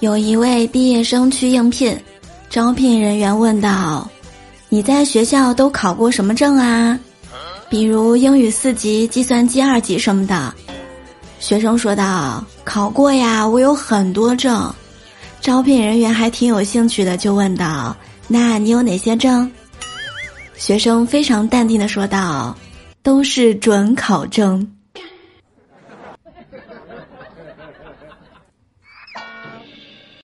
有一位毕业生去应聘，招聘人员问道，你在学校都考过什么证啊？比如英语四级、计算机二级什么的。学生说道，考过呀，我有很多证。招聘人员还挺有兴趣的，就问道，那你有哪些证？学生非常淡定的说道，都是准考证。